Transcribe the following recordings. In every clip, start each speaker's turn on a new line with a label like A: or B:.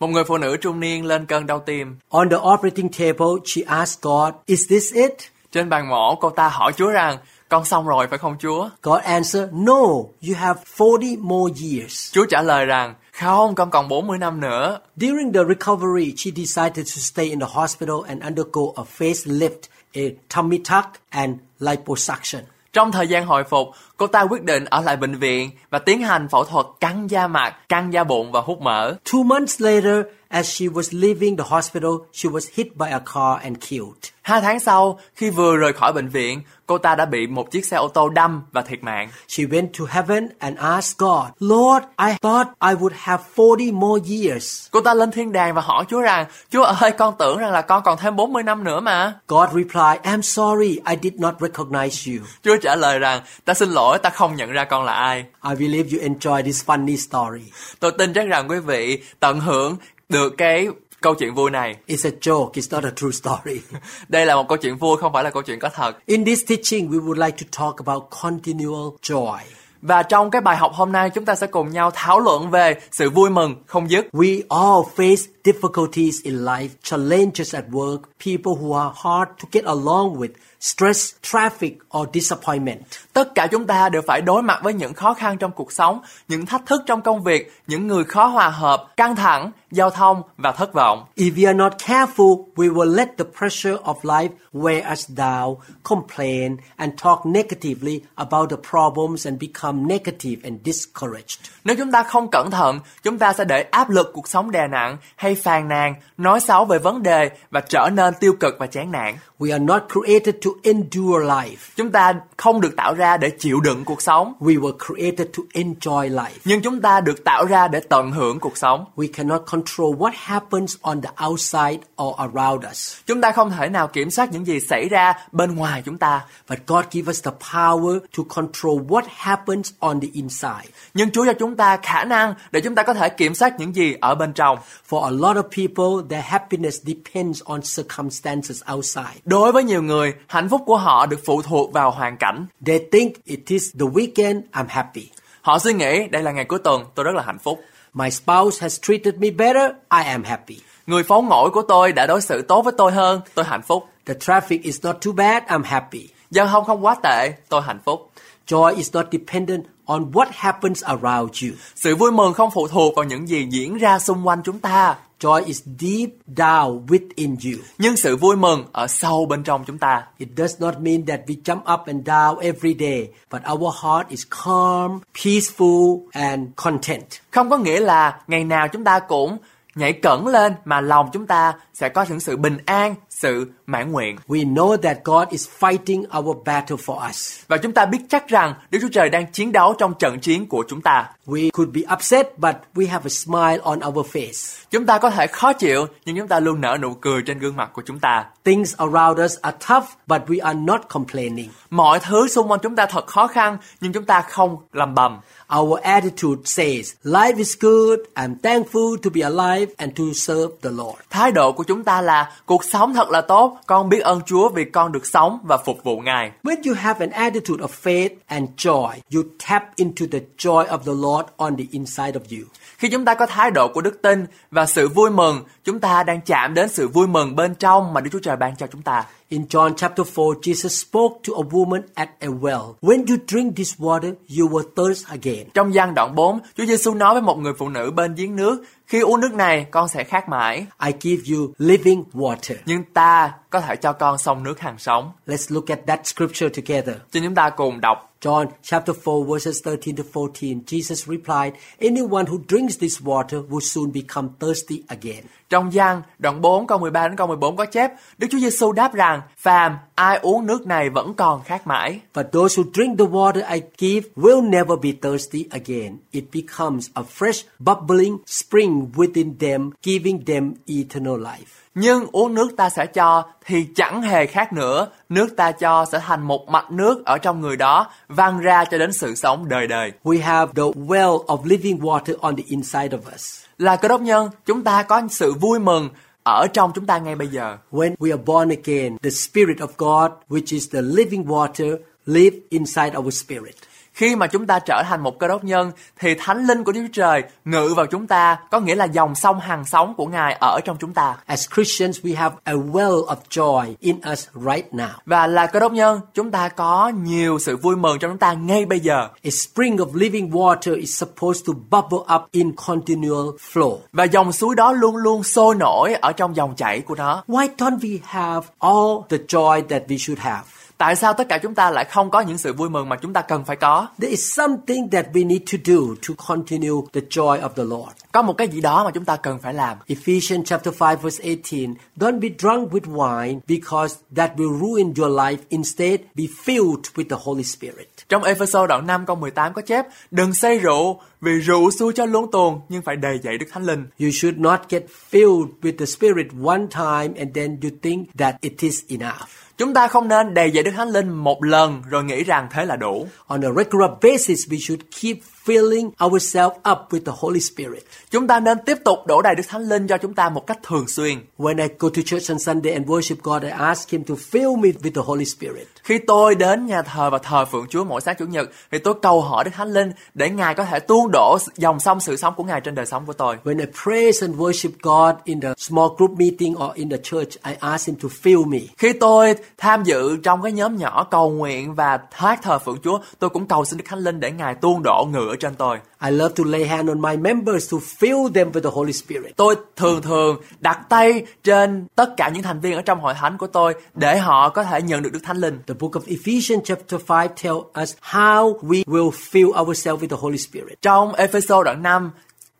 A: Một người phụ nữ trung niên lên cơn đau tim.
B: On the operating table, she asked God, Is this it?
A: Trên bàn mổ, cô ta hỏi Chúa rằng, con xong rồi phải không Chúa?
B: God answered, No, you have 40 more years.
A: Chúa trả lời rằng, không, con còn 40 năm nữa.
B: During the recovery, she decided to stay in the hospital and undergo a facelift, a tummy tuck, and liposuction.
A: Trong thời gian hồi phục, cô ta quyết định ở lại bệnh viện và tiến hành phẫu thuật căng da mặt, căng da bụng và hút mỡ.
B: Two months later, as she was leaving the hospital, she was hit by a car and killed.
A: Hai tháng sau, khi vừa rời khỏi bệnh viện, cô ta đã bị một chiếc xe ô tô đâm và thiệt mạng.
B: She went to heaven and asked God, Lord, I thought I would have 40 more years.
A: Cô ta lên thiên đàng và hỏi Chúa rằng, Chúa ơi, con tưởng rằng là con còn thêm 40 năm nữa mà.
B: God replied, I'm sorry, I did not recognize you.
A: Chúa trả lời rằng, ta xin lỗi, ta không nhận ra con là ai.
B: I believe you enjoy this funny story.
A: Tôi tin chắc rằng quý vị tận hưởng được cái câu chuyện vui này.
B: It's a joke, it's not a true story.
A: Đây là một câu chuyện vui, không phải là câu chuyện có thật.
B: In this teaching, we would like to talk about continual joy.
A: Và trong cái bài học hôm nay chúng ta sẽ cùng nhau thảo luận về sự vui mừng không dứt.
B: We all face difficulties in life, challenges at work, people who are hard to get along with, stress, traffic or disappointment.
A: Tất cả chúng ta đều phải đối mặt với những khó khăn trong cuộc sống, những thách thức trong công việc, những người khó hòa hợp, căng thẳng, giao thông và thất vọng.
B: If we are not careful, we will let the pressure of life wear us down, complain, and talk negatively about the problems and become negative and discouraged.
A: Nếu chúng ta không cẩn thận, chúng ta sẽ để áp lực cuộc sống đè nặng hay phàn nàn, nói xấu về vấn đề và trở nên tiêu cực và chán nản.
B: We are not created to endure life.
A: Chúng ta không được tạo ra để chịu đựng cuộc sống,
B: We were created to enjoy life.
A: nhưng chúng ta được tạo ra để tận hưởng cuộc sống.
B: We cannot control what happens on the outside or around us.
A: Chúng ta không thể nào kiểm soát những gì xảy ra bên ngoài chúng ta.
B: But God gives us the power to control what happens on the inside.
A: Nhưng Chúa cho chúng ta khả năng để chúng ta có thể kiểm soát những gì ở bên trong.
B: For a lot of people, their happiness depends on circumstances outside.
A: Đối với nhiều người, hạnh phúc của họ được phụ thuộc vào hoàn cảnh.
B: They think it is the weekend, I'm happy.
A: Họ suy nghĩ đây là ngày cuối tuần, tôi rất là hạnh phúc.
B: My spouse has treated me better, I am happy.
A: Người phóng ngỗi của tôi đã đối xử tốt với tôi hơn, tôi hạnh phúc.
B: The traffic is not too bad, I'm happy.
A: Giao thông không quá tệ, tôi hạnh phúc.
B: Joy is not dependent on what happens around you.
A: Sự vui mừng không phụ thuộc vào những gì diễn ra xung quanh chúng ta,
B: Joy is deep down within you.
A: nhưng sự vui mừng ở sâu bên trong chúng ta.
B: It does not mean that we jump up and down every day, but our heart is calm, peaceful, and content.
A: Không có nghĩa là ngày nào chúng ta cũng nhảy cẩn lên mà lòng chúng ta sẽ có những sự bình an, sự mãn nguyện.
B: We know that God is fighting our battle for us.
A: Và chúng ta biết chắc rằng Đức Chúa Trời đang chiến đấu trong trận chiến của chúng ta.
B: We could be upset, but we have a smile on our face.
A: Chúng ta có thể khó chịu, nhưng chúng ta luôn nở nụ cười trên gương mặt của chúng ta.
B: Things around us are tough, but we are not complaining.
A: Mọi thứ xung quanh chúng ta thật khó khăn, nhưng chúng ta không lầm bầm.
B: Our attitude says, Life is good, I'm thankful to be alive and to serve the Lord.
A: Thái độ của chúng ta là cuộc sống thật là tốt, con biết ơn Chúa vì con được sống và phục vụ Ngài.
B: When you have an attitude of faith and joy, you tap into the joy of the Lord on the inside of you.
A: Khi chúng ta có thái độ của đức tin và sự vui mừng, chúng ta đang chạm đến sự vui mừng bên trong mà Đức Chúa Trời ban cho chúng ta.
B: In John chapter 4, Jesus spoke to a woman at a well. When you drink this water, you will thirst again.
A: Trong gian đoạn 4, Chúa Giêsu nói với một người phụ nữ bên giếng nước, khi uống nước này con sẽ khát mãi,
B: I give you living water.
A: nhưng ta có thể cho con sông nước hàng sống.
B: Let's look at that scripture together.
A: Cho chúng ta cùng đọc
B: John chapter 4 verses 13 to 14. Jesus replied, Anyone who drinks this water will soon become thirsty again.
A: Trong gian đoạn 4 câu 13 đến câu 14 có chép, Đức Chúa Giêsu đáp rằng, phàm ai uống nước này vẫn còn khát mãi.
B: But those who drink the water I give will never be thirsty again. It becomes a fresh, bubbling spring within them, giving them eternal life.
A: Nhưng uống nước ta sẽ cho thì chẳng hề khác nữa. Nước ta cho sẽ thành một mạch nước ở trong người đó, vang ra cho đến sự sống đời đời.
B: We have the well of living water on the inside of us.
A: Là cơ đốc nhân, chúng ta có sự vui mừng ở trong chúng ta ngay bây giờ.
B: When we are born again, the Spirit of God, which is the living water, live inside our spirit.
A: Khi mà chúng ta trở thành một cơ đốc nhân thì thánh linh của Đức Chúa Trời ngự vào chúng ta, có nghĩa là dòng sông hàng sống của Ngài ở trong chúng ta.
B: As Christians, we have a well of joy in us right now.
A: Và là cơ đốc nhân, chúng ta có nhiều sự vui mừng trong chúng ta ngay bây giờ.
B: A spring of living water is supposed to bubble up in continual flow.
A: Và dòng suối đó luôn luôn sôi nổi ở trong dòng chảy của nó.
B: Why don't we have all the joy that we should have?
A: Tại sao tất cả chúng ta lại không có những sự vui mừng mà chúng ta cần phải có?
B: There is something that we need to do to continue the joy of the Lord.
A: Có một cái gì đó mà chúng ta cần phải làm.
B: Ephesians chapter 5 verse 18 Don't be drunk with wine because that will ruin your life. Instead, be filled with the Holy Spirit.
A: Trong Ephesos đoạn 5 câu 18 có chép Đừng say rượu vì rượu xui cho luống tuồng nhưng phải đầy dậy Đức Thánh Linh.
B: You should not get filled with the Spirit one time and then you think that it is enough.
A: Chúng ta không nên đề dạy Đức Thánh Linh một lần rồi nghĩ rằng thế là đủ.
B: On a regular basis, we should keep filling ourselves up with the Holy Spirit.
A: Chúng ta nên tiếp tục đổ đầy Đức Thánh Linh cho chúng ta một cách thường xuyên.
B: When I go to church on Sunday and worship God, I ask Him to fill me with the Holy Spirit.
A: Khi tôi đến nhà thờ và thờ phượng Chúa mỗi sáng Chủ nhật thì tôi cầu hỏi Đức Thánh Linh để Ngài có thể tuôn đổ dòng sông sự sống của Ngài trên đời sống của tôi.
B: When I praise and worship God in the small group meeting or in the church, I ask Him to fill me.
A: Khi tôi tham dự trong cái nhóm nhỏ cầu nguyện và hát thờ phượng Chúa, tôi cũng cầu xin Đức Thánh Linh để Ngài tuôn đổ ngự trên tôi.
B: I love to lay hand on my members to fill them with the Holy Spirit.
A: Tôi thường thường đặt tay trên tất cả những thành viên ở trong hội thánh của tôi để họ có thể nhận được Đức Thánh Linh.
B: The book of Ephesians chapter 5 tell us how we will fill ourselves with the Holy Spirit.
A: Trong Ephesos đoạn 5,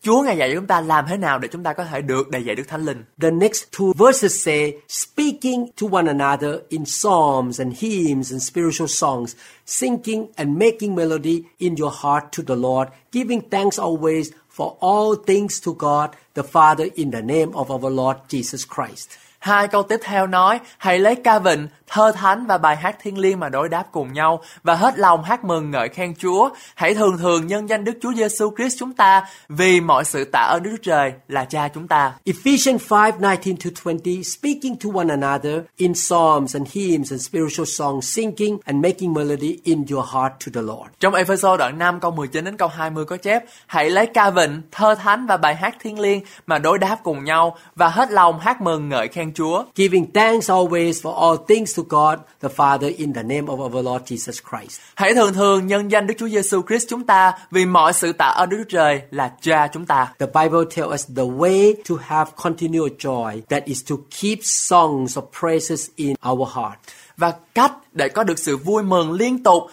A: Chúa Ngài dạy chúng ta làm thế nào để chúng ta có thể được đầy dạy Đức Thánh Linh.
B: The next two verses say, speaking to one another in psalms and hymns and spiritual songs, singing and making melody in your heart to the Lord, giving thanks always for all things to God the Father in the name of our Lord Jesus Christ.
A: Hai câu tiếp theo nói, hãy lấy ca vịnh, thơ thánh và bài hát thiên liêng mà đối đáp cùng nhau và hết lòng hát mừng ngợi khen Chúa. Hãy thường thường nhân danh Đức Chúa Giêsu Christ chúng ta vì mọi sự tạ ơn Đức Chúa Trời là Cha chúng ta.
B: Ephesians 5 19 to 20, speaking to one another in psalms and hymns and spiritual songs, singing and making melody in your heart to the Lord.
A: Trong Ephesos đoạn 5 câu 19 đến câu 20 có chép, hãy lấy ca vịnh, thơ thánh và bài hát thiên liêng mà đối đáp cùng nhau và hết lòng hát mừng ngợi khen Chúa.
B: Giving thanks always for all things to God the Father in the name of our Lord Jesus Christ.
A: Hãy thường thường nhân danh Đức Chúa Giêsu Christ chúng ta vì mọi sự tạ ơn Đức Chúa Trời là Cha chúng ta.
B: The Bible tells us the way to have continual joy that is to keep songs of praises in our heart.
A: Và cách để có được sự vui mừng liên tục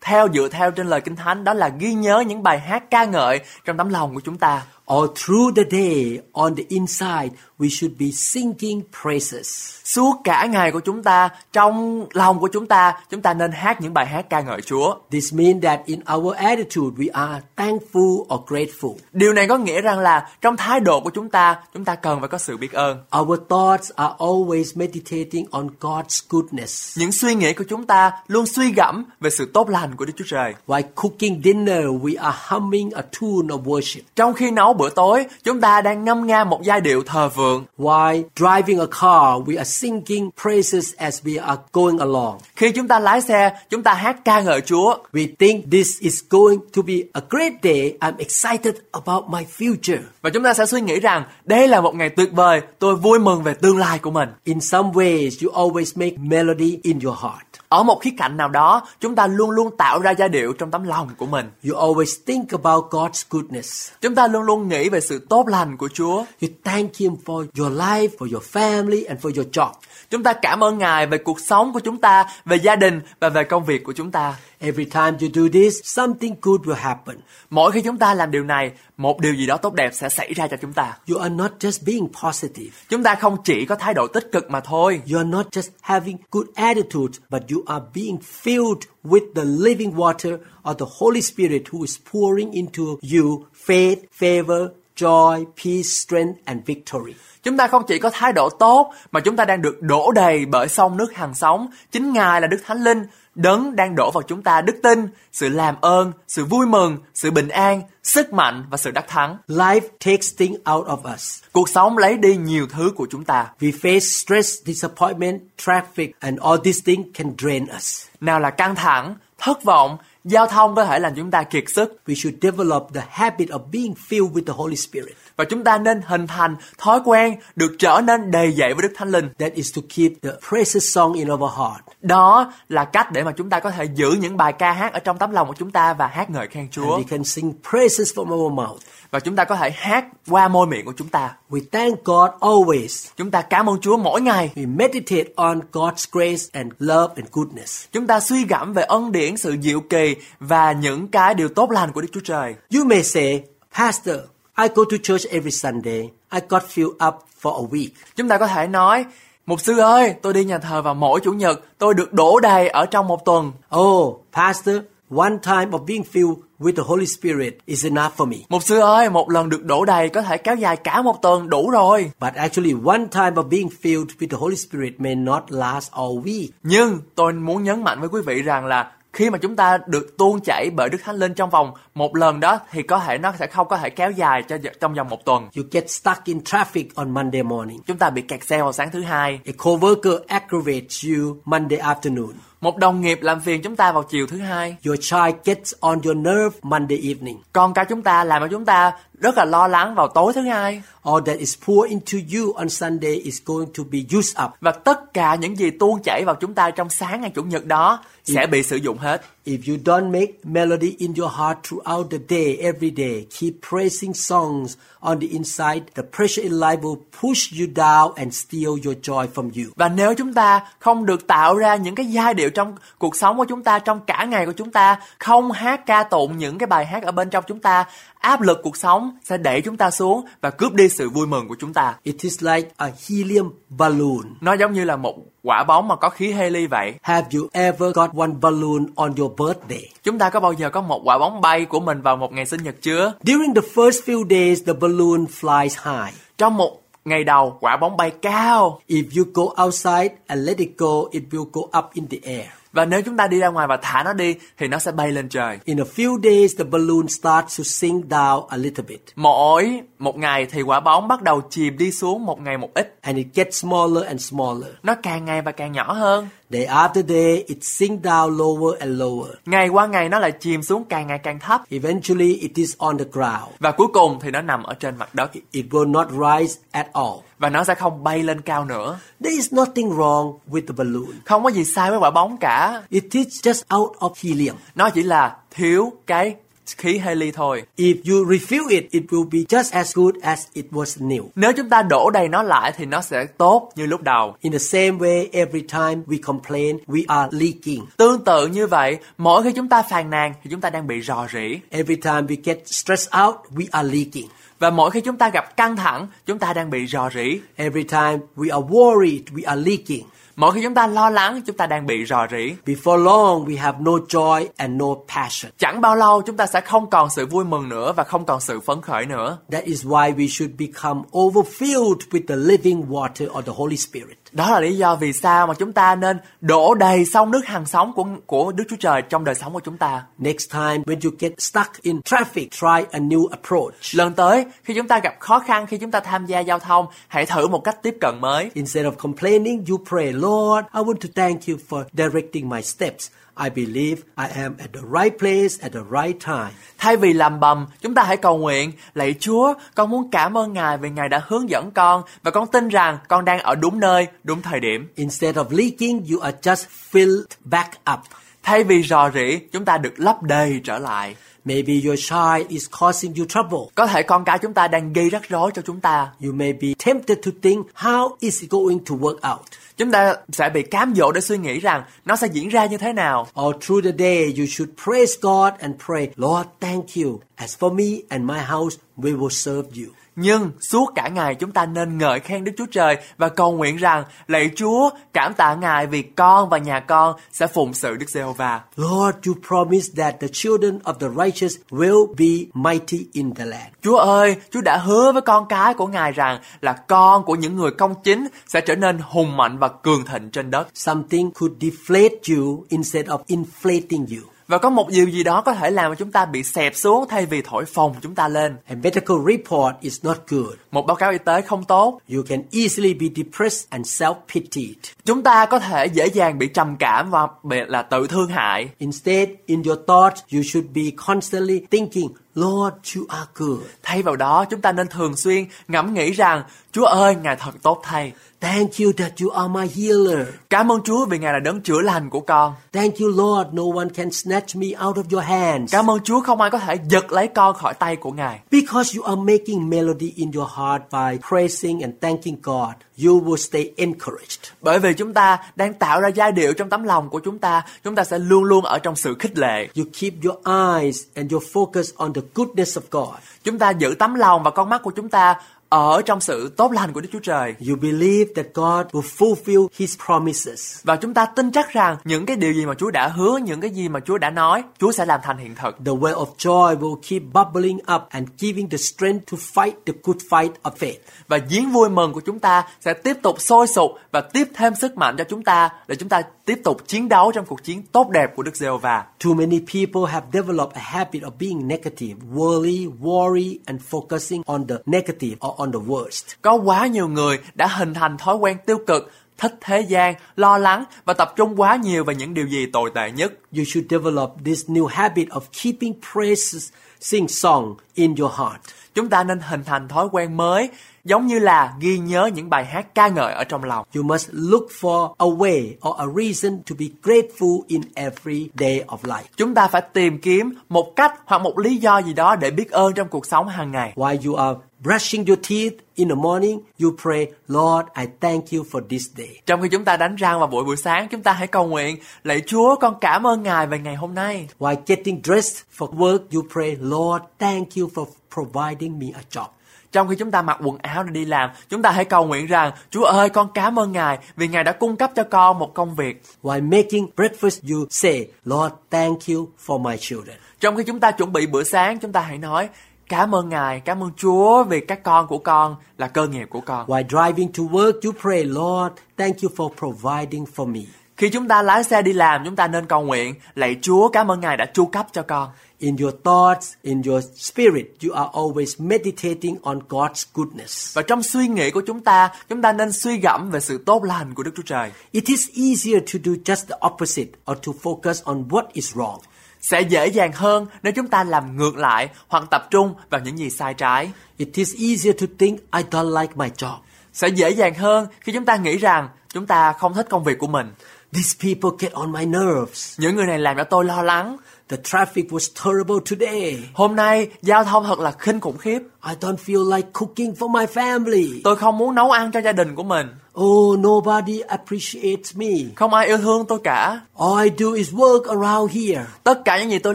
A: theo dựa theo trên lời Kinh Thánh đó là ghi nhớ những bài hát ca ngợi trong tấm lòng của chúng ta.
B: All through the day, on the inside, we should be singing praises.
A: Suốt cả ngày của chúng ta, trong lòng của chúng ta, chúng ta nên hát những bài hát ca ngợi Chúa.
B: This means that in our attitude, we are thankful or grateful.
A: Điều này có nghĩa rằng là trong thái độ của chúng ta, chúng ta cần phải có sự biết ơn.
B: Our thoughts are always meditating on God's goodness.
A: Những suy nghĩ của chúng ta luôn suy gẫm về sự tốt lành của Đức Chúa Trời.
B: While cooking dinner, we are humming a tune of worship.
A: Trong khi nấu bữa tối, chúng ta đang ngâm nga một giai điệu thờ phượng.
B: While driving a car, we are singing praises as we are going along.
A: Khi chúng ta lái xe, chúng ta hát ca ngợi Chúa.
B: We think this is going to be a great day. I'm excited about my future.
A: Và chúng ta sẽ suy nghĩ rằng đây là một ngày tuyệt vời, tôi vui mừng về tương lai của mình.
B: In some ways, you always make melody in your heart.
A: Ở một khía cạnh nào đó, chúng ta luôn luôn tạo ra giai điệu trong tấm lòng của mình.
B: You always think about God's goodness.
A: Chúng ta luôn luôn nghĩ về sự tốt lành của Chúa.
B: You thank Him for your life, for your family, and for your job.
A: Chúng ta cảm ơn Ngài về cuộc sống của chúng ta, về gia đình và về công việc của chúng ta.
B: Every time you do this, something good will happen.
A: Mỗi khi chúng ta làm điều này, một điều gì đó tốt đẹp sẽ xảy ra cho chúng ta.
B: You are not just being positive.
A: Chúng ta không chỉ có thái độ tích cực mà thôi.
B: You are not just having good attitude, but you are being filled with the living water of the Holy Spirit who is pouring into you faith, favor, joy, peace, strength, and victory.
A: Chúng ta không chỉ có thái độ tốt mà chúng ta đang được đổ đầy bởi sông nước hàng sống. Chính Ngài là Đức Thánh Linh, đấng đang đổ vào chúng ta đức tin, sự làm ơn, sự vui mừng, sự bình an, sức mạnh và sự đắc thắng.
B: Life takes things out of us.
A: Cuộc sống lấy đi nhiều thứ của chúng ta.
B: We face stress, disappointment, traffic, and all these things can drain us.
A: Nào là căng thẳng, thất vọng, giao thông có thể làm chúng ta kiệt sức
B: We should develop the habit of being filled with the Holy Spirit.
A: Và chúng ta nên hình thành thói quen được trở nên đầy dậy với Đức Thánh Linh.
B: That is to keep the precious song in our heart.
A: Đó là cách để mà chúng ta có thể giữ những bài ca hát ở trong tấm lòng của chúng ta và hát ngợi khen Chúa.
B: And we can sing praises from our mouth.
A: Và chúng ta có thể hát qua môi miệng của chúng ta.
B: We thank God always.
A: Chúng ta cảm ơn Chúa mỗi ngày.
B: We meditate on God's grace and love and goodness.
A: Chúng ta suy gẫm về ân điển, sự diệu kỳ và những cái điều tốt lành của Đức Chúa Trời.
B: You may say, Pastor, I go to church every Sunday. I got filled up for a week.
A: Chúng ta có thể nói, Mục sư ơi, tôi đi nhà thờ vào mỗi chủ nhật, tôi được đổ đầy ở trong một tuần.
B: Oh, Pastor, one time of being filled with the Holy Spirit is enough for me.
A: Mục sư ơi, một lần được đổ đầy có thể kéo dài cả một tuần đủ rồi.
B: But actually, one time of being filled with the Holy Spirit may not last all week.
A: Nhưng tôi muốn nhấn mạnh với quý vị rằng là khi mà chúng ta được tuôn chảy bởi Đức Thánh Linh trong vòng một lần đó thì có thể nó sẽ không có thể kéo dài cho trong vòng một tuần.
B: You get stuck in traffic on Monday morning.
A: Chúng ta bị kẹt xe vào sáng thứ hai.
B: A coworker aggravates you Monday afternoon.
A: Một đồng nghiệp làm phiền chúng ta vào chiều thứ hai.
B: Your child gets on your nerve Monday evening.
A: Con cái chúng ta làm cho chúng ta rất là lo lắng vào tối thứ hai.
B: All that is poured into you on Sunday is going to be used up.
A: Và tất cả những gì tuôn chảy vào chúng ta trong sáng ngày chủ nhật đó sẽ bị sử dụng hết.
B: If you don't make melody in your heart throughout the day, every day, keep praising songs on the inside, the pressure in life will push you down and steal your joy from you.
A: Và nếu chúng ta không được tạo ra những cái giai điệu trong cuộc sống của chúng ta, trong cả ngày của chúng ta, không hát ca tụng những cái bài hát ở bên trong chúng ta, áp lực cuộc sống sẽ đẩy chúng ta xuống và cướp đi sự vui mừng của chúng ta.
B: It is like a helium balloon.
A: Nó giống như là một quả bóng mà có khí heli vậy.
B: Have you ever got one balloon on your birthday?
A: Chúng ta có bao giờ có một quả bóng bay của mình vào một ngày sinh nhật chưa?
B: During the first few days, the balloon flies high.
A: Trong một ngày đầu, quả bóng bay cao.
B: If you go outside and let it go, it will go up in the air.
A: Và nếu chúng ta đi ra ngoài và thả nó đi thì nó sẽ bay lên trời.
B: In a few days, the balloon starts to sink down a little bit.
A: Mỗi một ngày thì quả bóng bắt đầu chìm đi xuống một ngày một ít.
B: And it gets smaller and smaller.
A: Nó càng ngày và càng nhỏ hơn.
B: Day after day, it sink down lower and lower.
A: Ngày qua ngày nó lại chìm xuống càng ngày càng thấp.
B: Eventually, it is on the ground.
A: Và cuối cùng thì nó nằm ở trên mặt đất.
B: It will not rise at all.
A: Và nó sẽ không bay lên cao nữa.
B: There is nothing wrong with the balloon.
A: Không có gì sai với quả bóng cả.
B: It is just out of helium.
A: Nó chỉ là thiếu cái khí heli thôi.
B: If you refill it, it will be just as good as it was new.
A: Nếu chúng ta đổ đầy nó lại thì nó sẽ tốt như lúc đầu.
B: In the same way, every time we complain, we are leaking.
A: Tương tự như vậy, mỗi khi chúng ta phàn nàn thì chúng ta đang bị rò rỉ.
B: Every time we get stressed out, we are leaking.
A: Và mỗi khi chúng ta gặp căng thẳng, chúng ta đang bị rò rỉ.
B: Every time we are worried, we are leaking.
A: Mỗi khi chúng ta lo lắng, chúng ta đang bị rò rỉ.
B: Before long, we have no joy and no passion.
A: Chẳng bao lâu chúng ta sẽ không còn sự vui mừng nữa và không còn sự phấn khởi nữa.
B: That is why we should become overfilled with the living water of the Holy Spirit.
A: Đó là lý do vì sao mà chúng ta nên đổ đầy sông nước hằng sống của của Đức Chúa Trời trong đời sống của chúng ta.
B: Next time, when you get stuck in traffic, try a new approach.
A: Lần tới, khi chúng ta gặp khó khăn khi chúng ta tham gia giao thông, hãy thử một cách tiếp cận mới.
B: Instead of complaining, you pray, Lord, I want to thank you for directing my steps. I believe I am at the right place at the right time.
A: Thay vì làm bầm, chúng ta hãy cầu nguyện, lạy Chúa, con muốn cảm ơn Ngài vì Ngài đã hướng dẫn con và con tin rằng con đang ở đúng nơi, đúng thời điểm.
B: Instead of leaking, you are just filled back up.
A: Thay vì rò rỉ, chúng ta được lấp đầy trở lại.
B: Maybe your child is causing you trouble.
A: Có thể con cái chúng ta đang gây rắc rối cho chúng ta.
B: You may be tempted to think, how is it going to work out?
A: Chúng ta sẽ bị cám dỗ để suy nghĩ rằng nó sẽ diễn ra như thế nào.
B: All through the day, you should praise God and pray, Lord, thank you. As for me and my house, we will serve you.
A: Nhưng suốt cả ngày chúng ta nên ngợi khen Đức Chúa Trời và cầu nguyện rằng lạy Chúa cảm tạ Ngài vì con và nhà con sẽ phụng sự Đức Giê-hô-va.
B: Lord, you promised that the children of the righteous will be mighty in the land.
A: Chúa ơi, Chúa đã hứa với con cái của Ngài rằng là con của những người công chính sẽ trở nên hùng mạnh và cường thịnh trên đất.
B: Something could deflate you instead of inflating you.
A: Và có một điều gì đó có thể làm cho chúng ta bị xẹp xuống thay vì thổi phồng chúng ta lên.
B: A medical report is not good.
A: Một báo cáo y tế không tốt.
B: You can easily be depressed and self-pitied.
A: Chúng ta có thể dễ dàng bị trầm cảm và bị là tự thương hại.
B: Instead, in your thoughts, you should be constantly thinking, Lord, you are good.
A: Thay vào đó, chúng ta nên thường xuyên ngẫm nghĩ rằng Chúa ơi, Ngài thật tốt thay.
B: Thank you that you are my healer.
A: Cảm ơn Chúa vì Ngài là đấng chữa lành của con.
B: Thank you, Lord, no one can snatch me out of your hands.
A: Cảm ơn Chúa không ai có thể giật lấy con khỏi tay của Ngài.
B: Because you are making melody in your heart by praising and thanking God, you will stay encouraged.
A: Bởi vì chúng ta đang tạo ra giai điệu trong tấm lòng của chúng ta, chúng ta sẽ luôn luôn ở trong sự khích lệ.
B: You keep your eyes and your focus on the goodness of God.
A: Chúng ta giữ tấm lòng và con mắt của chúng ta ở trong sự tốt lành của Đức Chúa Trời.
B: You believe that God will fulfill his promises.
A: Và chúng ta tin chắc rằng những cái điều gì mà Chúa đã hứa, những cái gì mà Chúa đã nói, Chúa sẽ làm thành hiện thực.
B: The well of joy will keep bubbling up and giving the strength to fight the good fight of faith.
A: Và giếng vui mừng của chúng ta sẽ tiếp tục sôi sục và tiếp thêm sức mạnh cho chúng ta để chúng ta tiếp tục chiến đấu trong cuộc chiến tốt đẹp của Đức Giê-hô-va.
B: Too many people have developed a habit of being negative, worry, worry and focusing on the negative or on the worst.
A: Có quá nhiều người đã hình thành thói quen tiêu cực, thích thế gian, lo lắng và tập trung quá nhiều vào những điều gì tồi tệ nhất.
B: You should develop this new habit of keeping praises, sing song in your heart.
A: Chúng ta nên hình thành thói quen mới giống như là ghi nhớ những bài hát ca ngợi ở trong lòng.
B: You must look for a way or a reason to be grateful in every day of life.
A: Chúng ta phải tìm kiếm một cách hoặc một lý do gì đó để biết ơn trong cuộc sống hàng ngày.
B: While you are brushing your teeth in the morning, you pray, Lord, I thank you for this day.
A: Trong khi chúng ta đánh răng vào buổi buổi sáng, chúng ta hãy cầu nguyện, lạy Chúa, con cảm ơn Ngài về ngày hôm nay.
B: While getting dressed for work, you pray, Lord, thank you for providing me a job.
A: Trong khi chúng ta mặc quần áo để đi làm, chúng ta hãy cầu nguyện rằng, Chúa ơi, con cảm ơn Ngài vì Ngài đã cung cấp cho con một công việc.
B: While making breakfast, you say, Lord, thank you for my children.
A: Trong khi chúng ta chuẩn bị bữa sáng, chúng ta hãy nói, Cảm ơn Ngài, cảm ơn Chúa vì các con của con là cơ nghiệp của con.
B: While driving to work, you pray, Lord, thank you for providing for me.
A: Khi chúng ta lái xe đi làm, chúng ta nên cầu nguyện, lạy Chúa, cảm ơn Ngài đã chu cấp cho con.
B: In your thoughts, in your spirit, you are always meditating on God's goodness.
A: Và trong suy nghĩ của chúng ta, chúng ta nên suy gẫm về sự tốt lành của Đức Chúa Trời.
B: It is easier to do just the opposite or to focus on what is wrong.
A: Sẽ dễ dàng hơn nếu chúng ta làm ngược lại hoặc tập trung vào những gì sai trái.
B: It is easier to think, I don't like my job.
A: Sẽ dễ dàng hơn khi chúng ta nghĩ rằng chúng ta không thích công việc của mình.
B: These people get on my nerves.
A: Những người này làm cho tôi lo lắng.
B: The traffic was terrible today.
A: Hôm nay giao thông thật là khinh khủng khiếp.
B: I don't feel like cooking for my family.
A: Tôi không muốn nấu ăn cho gia đình của mình.
B: Oh, nobody appreciates me.
A: Không ai yêu thương tôi cả.
B: All I do is work around here.
A: Tất cả những gì tôi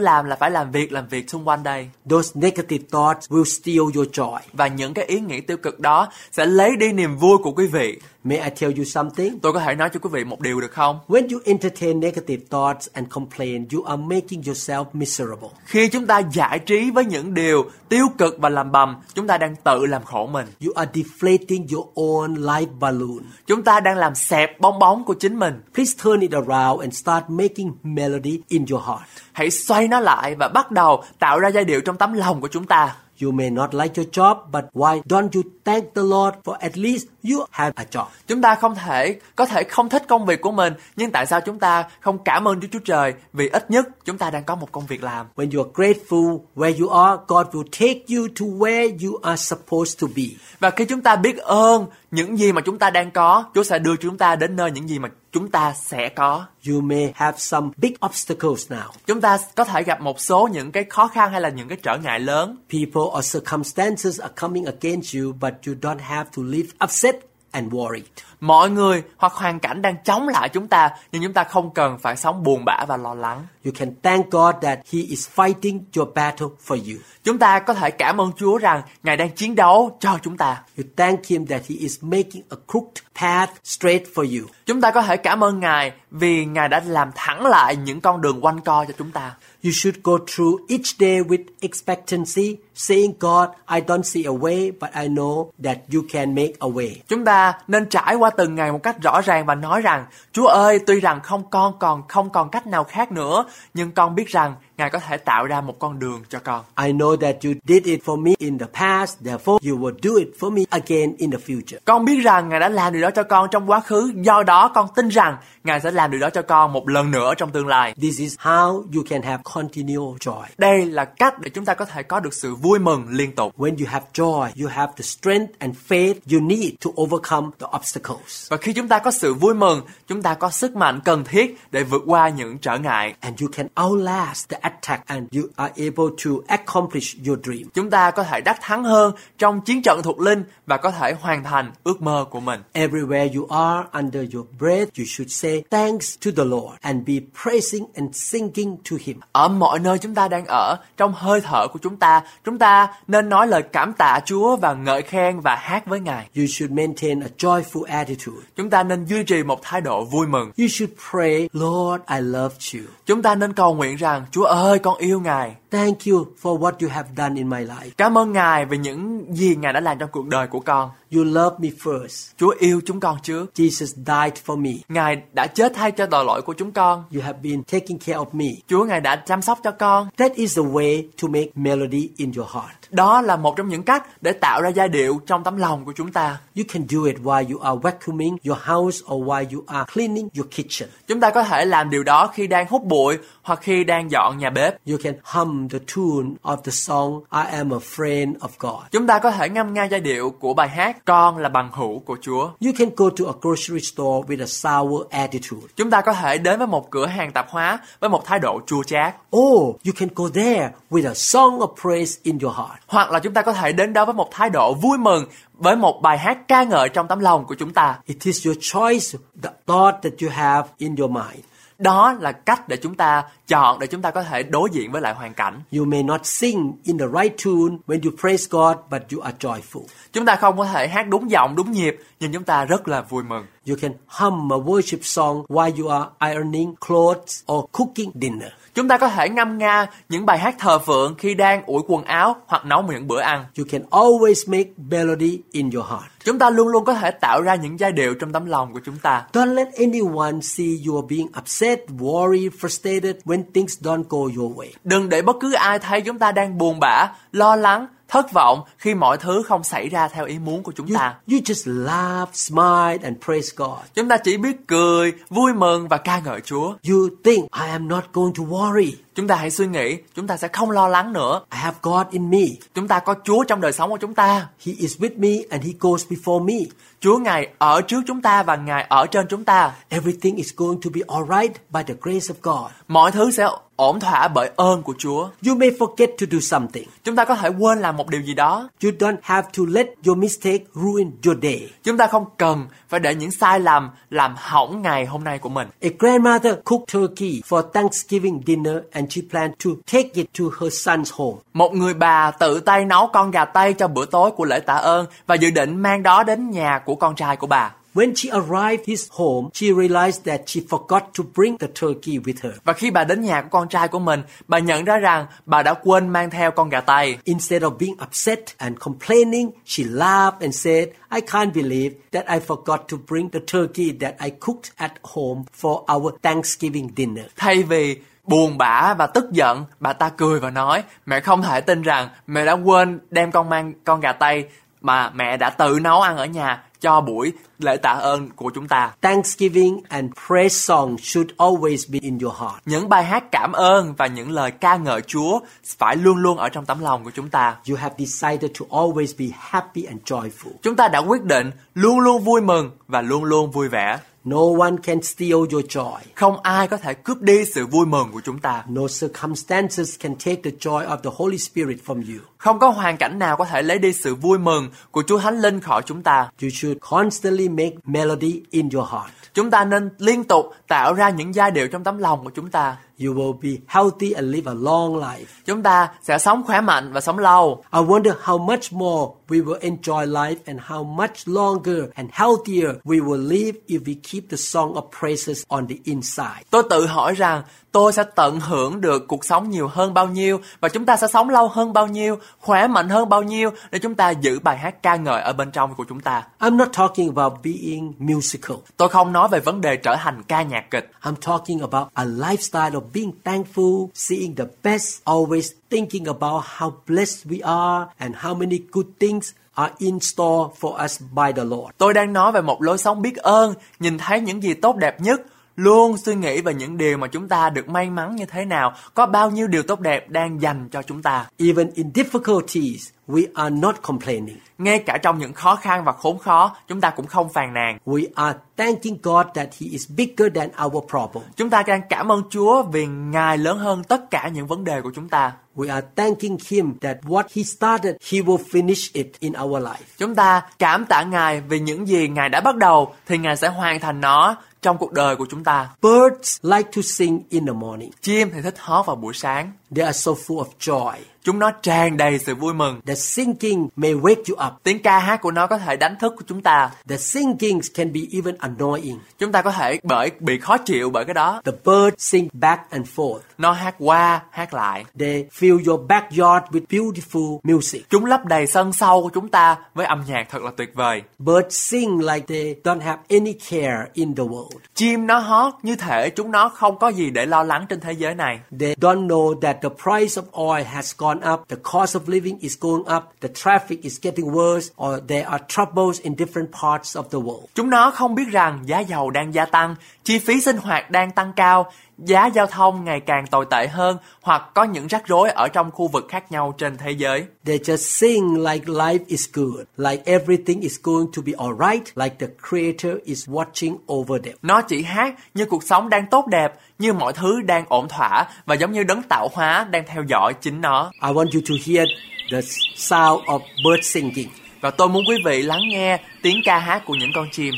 A: làm là phải làm việc làm việc xung quanh đây.
B: Those negative thoughts will steal your joy.
A: Và những cái ý nghĩ tiêu cực đó sẽ lấy đi niềm vui của quý vị.
B: May I tell you something?
A: Tôi có thể nói cho quý vị một điều được không?
B: When you entertain negative thoughts and complain, you are making yourself miserable.
A: Khi chúng ta giải trí với những điều tiêu cực và làm bầm, chúng ta đang tự làm khổ mình.
B: You are deflating your own life balloon.
A: Chúng ta đang làm xẹp bong bóng của chính mình.
B: Please turn it around and start making melody in your heart.
A: Hãy xoay nó lại và bắt đầu tạo ra giai điệu trong tấm lòng của chúng ta.
B: You may not like your job, but why don't you thank the Lord for at least you have a job?
A: Chúng ta không thể có thể không thích công việc của mình, nhưng tại sao chúng ta không cảm ơn Đức Chúa Trời vì ít nhất chúng ta đang có một công việc làm.
B: When you are grateful where you are, God will take you to where you are supposed to be.
A: Và khi chúng ta biết ơn những gì mà chúng ta đang có, Chúa sẽ đưa chúng ta đến nơi những gì mà chúng ta sẽ có.
B: You may have some big obstacles now.
A: Chúng ta có thể gặp một số những cái khó khăn hay là những cái trở ngại lớn.
B: People or circumstances are coming against you, but you don't have to live upset and worried.
A: Mọi người hoặc hoàn cảnh đang chống lại chúng ta, nhưng chúng ta không cần phải sống buồn bã và lo lắng.
B: You can thank God that He is fighting your battle for you.
A: Chúng ta có thể cảm ơn Chúa rằng Ngài đang chiến đấu cho chúng ta.
B: You thank Him that He is making a crooked path straight for you.
A: Chúng ta có thể cảm ơn Ngài vì Ngài đã làm thẳng lại những con đường quanh co cho chúng ta.
B: You should go through each day with expectancy, saying, God, I don't see a way, but I know that you can make a way.
A: Chúng ta nên trải qua từng ngày một cách rõ ràng và nói rằng Chúa ơi, tuy rằng không con còn không còn cách nào khác nữa, nhưng con biết rằng Ngài có thể tạo ra một con đường cho con.
B: I know that you did it for me in the past, therefore you will do it for me again in the future.
A: Con biết rằng Ngài đã làm điều đó cho con trong quá khứ, do đó con tin rằng Ngài sẽ làm điều đó cho con một lần nữa trong tương lai.
B: This is how you can have continual joy.
A: Đây là cách để chúng ta có thể có được sự vui mừng liên tục.
B: When you have joy, you have the strength and faith you need to overcome the obstacles.
A: Và khi chúng ta có sự vui mừng, chúng ta có sức mạnh cần thiết để vượt qua những trở ngại.
B: And you can outlast the attack and you are able to accomplish your dream.
A: Chúng ta có thể đắc thắng hơn trong chiến trận thuộc linh và có thể hoàn thành ước mơ của mình.
B: Everywhere you are under your breath, you should say thanks to the Lord and be praising and singing to Him.
A: Ở mọi nơi chúng ta đang ở, trong hơi thở của chúng ta, chúng ta nên nói lời cảm tạ Chúa và ngợi khen và hát với Ngài.
B: You should maintain a joyful attitude.
A: Chúng ta nên duy trì một thái độ vui mừng.
B: You should pray, Lord, I love you.
A: Chúng ta nên cầu nguyện rằng, Chúa ơi, con yêu Ngài.
B: Thank you for what you have done in my life.
A: Cảm ơn Ngài vì những gì Ngài đã làm trong cuộc đời của con.
B: You love me first.
A: Chúa yêu chúng con trước.
B: Jesus died for me.
A: Ngài đã chết thay cho tội lỗi của chúng con.
B: You have been taking care of me.
A: Chúa Ngài đã chăm sóc cho con.
B: That is the way to make melody in your heart.
A: Đó là một trong những cách để tạo ra giai điệu trong tấm lòng của chúng ta.
B: You can do it while you are vacuuming your house or while you are cleaning your kitchen.
A: Chúng ta có thể làm điều đó khi đang hút bụi hoặc khi đang dọn nhà bếp.
B: You can hum the tune of the song I am a friend of God.
A: Chúng ta có thể ngâm nga giai điệu của bài hát Con là bằng hữu của Chúa.
B: You can go to a grocery store with a sour attitude.
A: Chúng ta có thể đến với một cửa hàng tạp hóa với một thái độ chua chát.
B: Or you can go there with a song of praise in your heart.
A: Hoặc là chúng ta có thể đến đó với một thái độ vui mừng với một bài hát ca ngợi trong tấm lòng của chúng ta.
B: It is your choice, the thought that you have in your mind.
A: Đó là cách để chúng ta chọn để chúng ta có thể đối diện với lại hoàn cảnh.
B: You may not sing in the right tune when you praise God, but you are joyful.
A: Chúng ta không có thể hát đúng giọng, đúng nhịp, nhưng chúng ta rất là vui mừng.
B: You can hum a worship song while you are ironing clothes or cooking dinner.
A: Chúng ta có thể ngâm nga những bài hát thờ phượng khi đang ủi quần áo hoặc nấu những bữa ăn.
B: You can always make melody in your heart.
A: Chúng ta luôn luôn có thể tạo ra những giai điệu trong tấm lòng của chúng ta.
B: Don't let anyone see you are being upset, worried, frustrated when things don't go your way.
A: Đừng để bất cứ ai thấy chúng ta đang buồn bã, lo lắng, thất vọng khi mọi thứ không xảy ra theo ý muốn của chúng
B: You,
A: ta.
B: you just laugh, smile, and praise God.
A: Chúng ta chỉ biết cười, vui mừng và ca ngợi Chúa.
B: You think, I am not going to worry.
A: Chúng ta hãy suy nghĩ, chúng ta sẽ không lo lắng nữa.
B: I have God in me.
A: Chúng ta có Chúa trong đời sống của chúng ta.
B: He is with me and He goes before me.
A: Chúa Ngài ở trước chúng ta và Ngài ở trên chúng ta.
B: Everything is going to be alright by the grace of God.
A: Mọi thứ sẽ ổn thỏa bởi ơn của Chúa.
B: You may forget to do something.
A: Chúng ta có thể quên làm một điều gì đó.
B: You don't have to let your mistake ruin your day.
A: Chúng ta không cần phải để những sai lầm làm hỏng ngày hôm nay của mình.
B: A grandmother cooked turkey for Thanksgiving dinner and she planned to take it to her son's home.
A: Một người bà tự tay nấu con gà tây cho bữa tối của lễ tạ ơn và dự định mang đó đến nhà của con trai của bà.
B: When she arrived his home, she realized that she forgot to bring the turkey with her.
A: Và khi bà đến nhà của con trai của mình, bà nhận ra rằng bà đã quên mang theo con gà tây.
B: Instead of being upset and complaining, she laughed and said, I can't believe that I forgot to bring the turkey that I cooked at home for our Thanksgiving dinner.
A: Thay vì buồn bã và tức giận, bà ta cười và nói, mẹ không thể tin rằng mẹ đã quên đem con mang con gà tây mà mẹ đã tự nấu ăn ở nhà cho buổi lễ tạ ơn của chúng ta.
B: Thanksgiving and praise song should always be in your heart.
A: Những bài hát cảm ơn và những lời ca ngợi Chúa phải luôn luôn ở trong tấm lòng của chúng ta.
B: You have decided to always be happy and joyful.
A: Chúng ta đã quyết định luôn luôn vui mừng và luôn luôn vui vẻ.
B: No one can steal your joy.
A: Không ai có thể cướp đi sự vui mừng của chúng ta.
B: No circumstances can take the joy of the Holy Spirit from you.
A: Không có hoàn cảnh nào có thể lấy đi sự vui mừng của Chúa Thánh Linh khỏi chúng ta.
B: You should constantly make melody in your heart.
A: Chúng ta nên liên tục tạo ra những giai điệu trong tấm lòng của chúng ta.
B: You will be healthy and live a long life.
A: Chúng ta sẽ sống khỏe mạnh và sống lâu.
B: I wonder how much more we will enjoy life and how much longer and healthier we will live if we keep the song of praises on the inside.
A: Tôi tự hỏi rằng tôi sẽ tận hưởng được cuộc sống nhiều hơn bao nhiêu và chúng ta sẽ sống lâu hơn bao nhiêu, khỏe mạnh hơn bao nhiêu để chúng ta giữ bài hát ca ngợi ở bên trong của chúng ta.
B: I'm not talking about being musical.
A: Tôi không nói về vấn đề trở thành ca nhạc kịch.
B: I'm talking about a lifestyle of being thankful, seeing the best, always thinking about how blessed we are and how many good things are in store for us by the Lord.
A: Tôi đang nói về một lối sống biết ơn, nhìn thấy những gì tốt đẹp nhất, luôn suy nghĩ về những điều mà chúng ta được may mắn như thế nào, có bao nhiêu điều tốt đẹp đang dành cho chúng ta.
B: Even in difficulties, we are not complaining.
A: Ngay cả trong những khó khăn và khốn khó, chúng ta cũng không phàn nàn.
B: We are thanking God that He is bigger than our problem.
A: Chúng ta đang cảm ơn Chúa vì Ngài lớn hơn tất cả những vấn đề của chúng ta.
B: We are thanking Him that what He started, He will finish it in our life.
A: Chúng ta cảm tạ Ngài vì những gì Ngài đã bắt đầu thì Ngài sẽ hoàn thành nó trong cuộc đời của chúng ta.
B: Birds like to sing in the morning.
A: Chim thì thích hót vào buổi sáng.
B: They are so full of joy.
A: Chúng nó tràn đầy sự vui mừng.
B: The singing may wake you up.
A: Tiếng ca hát của nó có thể đánh thức của chúng ta.
B: The singing can be even annoying.
A: Chúng ta có thể bởi bị khó chịu bởi cái đó.
B: The birds sing back and forth.
A: Nó hát qua, hát lại.
B: They fill your backyard with beautiful music.
A: Chúng lấp đầy sân sau của chúng ta với âm nhạc thật là tuyệt vời.
B: Birds sing like they don't have any care in the world.
A: Chim nó hót như thể chúng nó không có gì để lo lắng trên thế giới này.
B: They don't know that the price of oil has gone gone up, the cost of living is going up, the traffic is getting worse, or there are troubles in different parts of the world.
A: Chúng nó không biết rằng giá dầu đang gia tăng, chi phí sinh hoạt đang tăng cao, giá giao thông ngày càng tồi tệ hơn hoặc có những rắc rối ở trong khu vực khác nhau trên thế giới.
B: They just sing like life is good, like everything is going to be alright, like the Creator is watching over them.
A: Nó chỉ hát như cuộc sống đang tốt đẹp, như mọi thứ đang ổn thỏa và giống như đấng tạo hóa đang theo dõi chính nó.
B: I want you to hear the sound of birds singing.
A: Và tôi muốn quý vị lắng nghe tiếng ca hát của những con chim.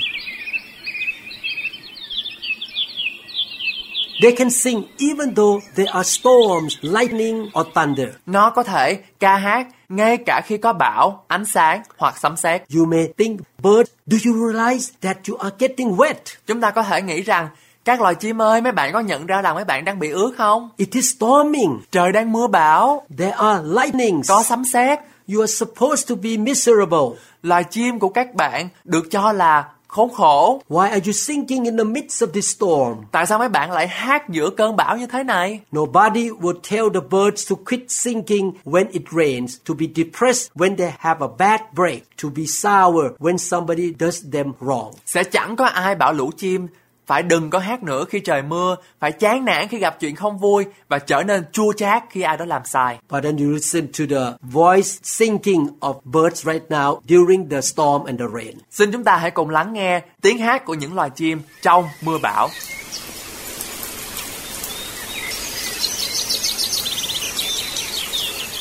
B: They can sing even though there are storms, lightning, or thunder.
A: Nó có thể ca hát ngay cả khi có bão, ánh sáng hoặc sấm sét.
B: You may think, bird, do you realize that you are getting wet?
A: Chúng ta có thể nghĩ rằng các loài chim ơi, mấy bạn có nhận ra rằng mấy bạn đang bị ướt không?
B: It is storming.
A: Trời đang mưa bão,
B: There are lightnings.
A: có sấm sét.
B: You are supposed to be miserable.
A: Loài chim của các bạn được cho là khốn khổ.
B: Why are you singing in the midst of this storm?
A: Tại sao mấy bạn lại hát giữa cơn bão như thế này?
B: Nobody would tell the birds to quit singing when it rains, to be depressed when they have a bad break, to be sour when somebody does them wrong.
A: Sẽ chẳng có ai bảo lũ chim phải đừng có hát nữa khi trời mưa, phải chán nản khi gặp chuyện không vui và trở nên chua chát khi ai đó làm sai.
B: But then you listen to the voice singing of birds right now during the storm and the rain.
A: Xin chúng ta hãy cùng lắng nghe tiếng hát của những loài chim trong mưa bão.